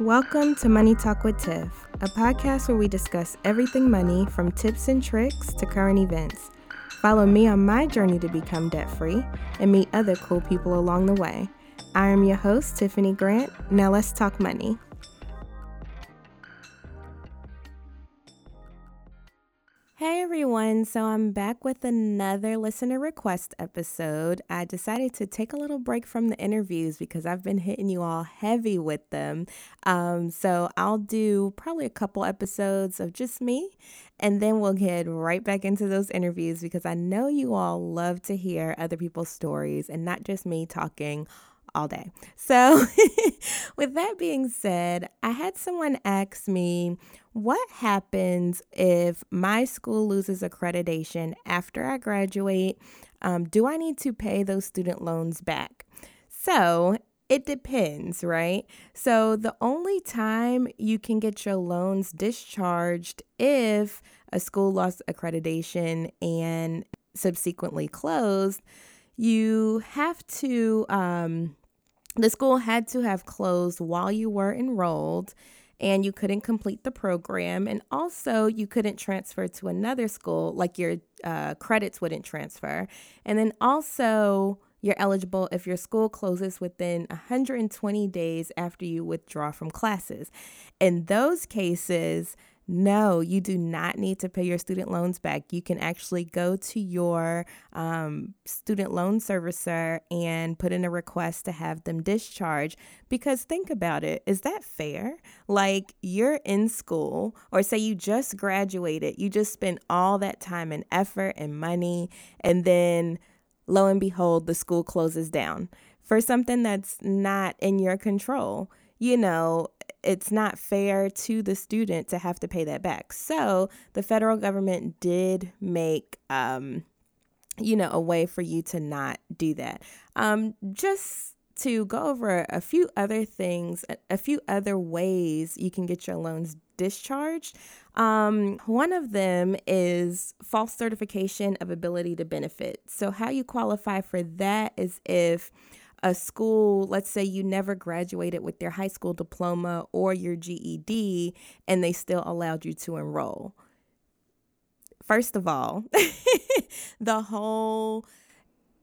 Welcome to Money Talk with Tiff, a podcast where we discuss everything money from tips and tricks to current events. Follow me on my journey to become debt free and meet other cool people along the way. I am your host, Tiffany Grant. Now let's talk money. Everyone, so I'm back with another listener request episode. I decided to take a little break from the interviews because I've been hitting you all heavy with them. Um, so I'll do probably a couple episodes of just me, and then we'll get right back into those interviews because I know you all love to hear other people's stories and not just me talking all day. So, with that being said, I had someone ask me, What happens if my school loses accreditation after I graduate? Um, do I need to pay those student loans back? So, it depends, right? So, the only time you can get your loans discharged if a school lost accreditation and subsequently closed, you have to um, the school had to have closed while you were enrolled and you couldn't complete the program. And also, you couldn't transfer to another school, like your uh, credits wouldn't transfer. And then also, you're eligible if your school closes within 120 days after you withdraw from classes. In those cases, no, you do not need to pay your student loans back. You can actually go to your um, student loan servicer and put in a request to have them discharge. Because think about it is that fair? Like you're in school, or say you just graduated, you just spent all that time and effort and money, and then lo and behold, the school closes down for something that's not in your control. You know, it's not fair to the student to have to pay that back. So the federal government did make, um, you know, a way for you to not do that. Um, just to go over a few other things, a few other ways you can get your loans discharged. Um, one of them is false certification of ability to benefit. So, how you qualify for that is if a school, let's say you never graduated with their high school diploma or your GED, and they still allowed you to enroll. First of all, the whole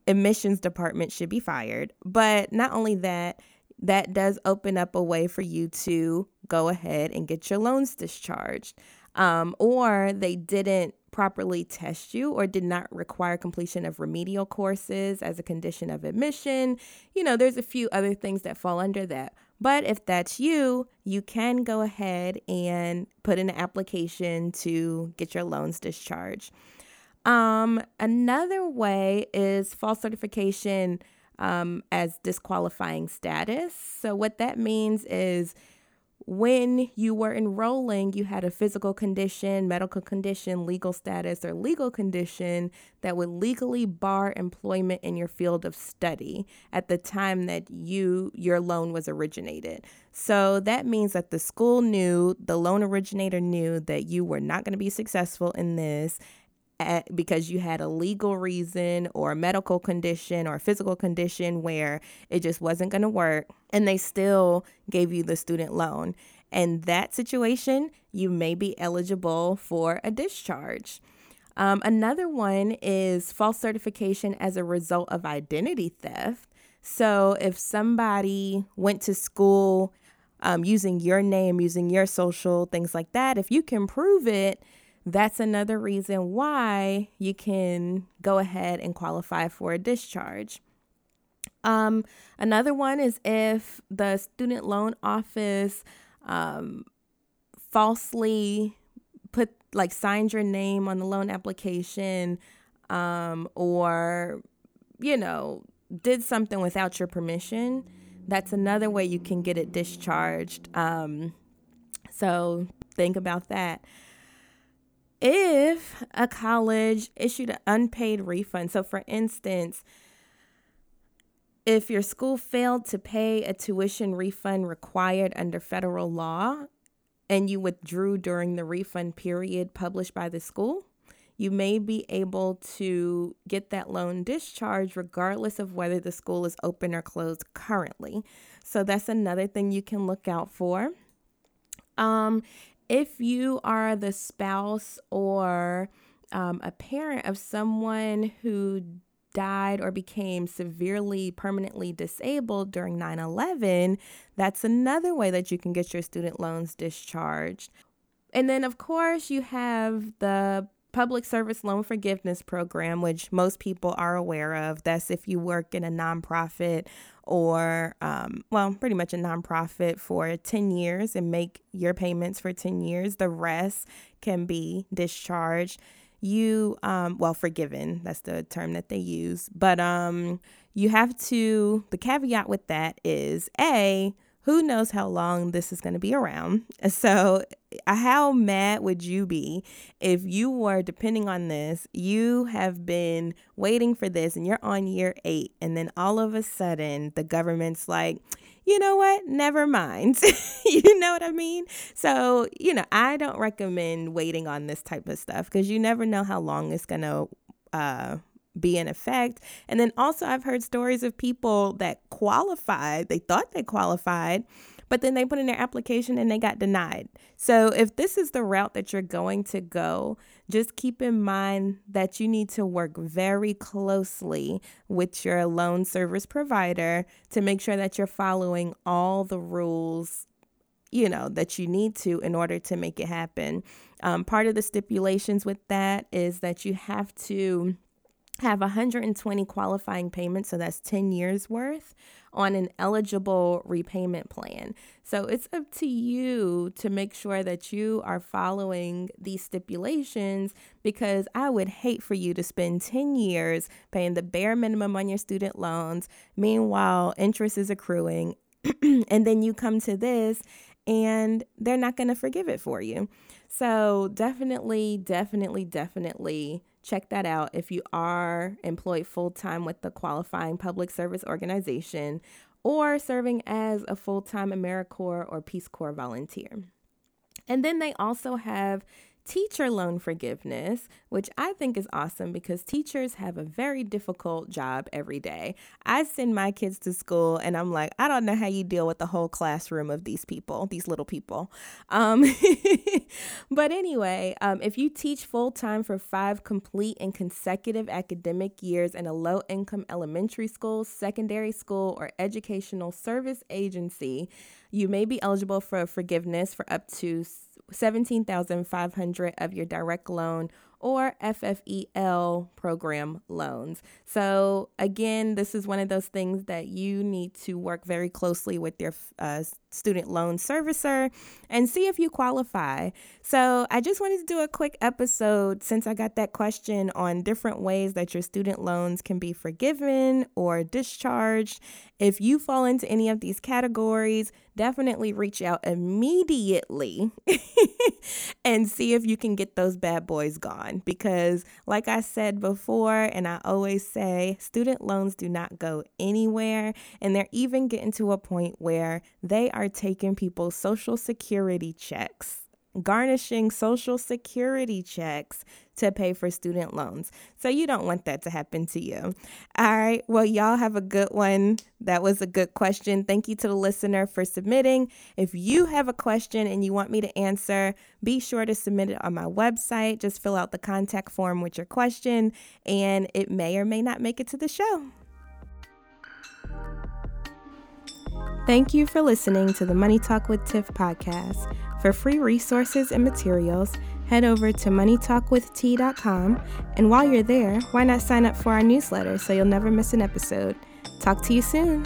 admissions department should be fired. But not only that, that does open up a way for you to go ahead and get your loans discharged. Um, or they didn't properly test you or did not require completion of remedial courses as a condition of admission. You know, there's a few other things that fall under that. But if that's you, you can go ahead and put in an application to get your loans discharged. Um, another way is false certification um, as disqualifying status. So, what that means is when you were enrolling, you had a physical condition, medical condition, legal status, or legal condition that would legally bar employment in your field of study at the time that you your loan was originated. So that means that the school knew, the loan originator knew that you were not going to be successful in this at, because you had a legal reason or a medical condition or a physical condition where it just wasn't going to work and they still gave you the student loan. In that situation, you may be eligible for a discharge. Um, another one is false certification as a result of identity theft. So if somebody went to school um, using your name, using your social, things like that, if you can prove it, that's another reason why you can go ahead and qualify for a discharge. Um, another one is if the student loan office um, falsely put like signed your name on the loan application um, or you know did something without your permission that's another way you can get it discharged um, so think about that if a college issued an unpaid refund, so for instance, if your school failed to pay a tuition refund required under federal law and you withdrew during the refund period published by the school, you may be able to get that loan discharged regardless of whether the school is open or closed currently. So that's another thing you can look out for. Um, if you are the spouse or um, a parent of someone who died or became severely permanently disabled during 9 11, that's another way that you can get your student loans discharged. And then, of course, you have the Public Service Loan Forgiveness Program, which most people are aware of. That's if you work in a nonprofit or, um, well, pretty much a nonprofit for 10 years and make your payments for 10 years. The rest can be discharged you um well forgiven that's the term that they use but um you have to the caveat with that is a who knows how long this is going to be around so uh, how mad would you be if you were depending on this you have been waiting for this and you're on year 8 and then all of a sudden the government's like you know what? Never mind. you know what I mean? So, you know, I don't recommend waiting on this type of stuff because you never know how long it's going to uh, be in effect. And then also, I've heard stories of people that qualified, they thought they qualified, but then they put in their application and they got denied. So if this is the route that you're going to go, just keep in mind that you need to work very closely with your loan service provider to make sure that you're following all the rules you know that you need to in order to make it happen um, part of the stipulations with that is that you have to have 120 qualifying payments so that's 10 years worth on an eligible repayment plan. So it's up to you to make sure that you are following these stipulations because I would hate for you to spend 10 years paying the bare minimum on your student loans. Meanwhile, interest is accruing. and then you come to this and they're not going to forgive it for you. So definitely, definitely, definitely check that out if you are employed full time with the qualifying public service organization or serving as a full time AmeriCorps or Peace Corps volunteer. And then they also have teacher loan forgiveness, which I think is awesome because teachers have a very difficult job every day. I send my kids to school and I'm like, I don't know how you deal with the whole classroom of these people, these little people. Um, but anyway, um, if you teach full time for five complete and consecutive academic years in a low income elementary school, secondary school, or educational service agency, you may be eligible for forgiveness for up to 17,500 of your direct loan or FFEL program loans. So, again, this is one of those things that you need to work very closely with your uh, student loan servicer and see if you qualify. So, I just wanted to do a quick episode since I got that question on different ways that your student loans can be forgiven or discharged. If you fall into any of these categories, definitely reach out immediately and see if you can get those bad boys gone. Because, like I said before, and I always say, student loans do not go anywhere. And they're even getting to a point where they are taking people's social security checks garnishing social security checks to pay for student loans. So you don't want that to happen to you. All right. Well, y'all have a good one. That was a good question. Thank you to the listener for submitting. If you have a question and you want me to answer, be sure to submit it on my website. Just fill out the contact form with your question, and it may or may not make it to the show. Thank you for listening to the Money Talk with Tiff podcast. For free resources and materials, head over to moneytalkwitht.com. And while you're there, why not sign up for our newsletter so you'll never miss an episode? Talk to you soon.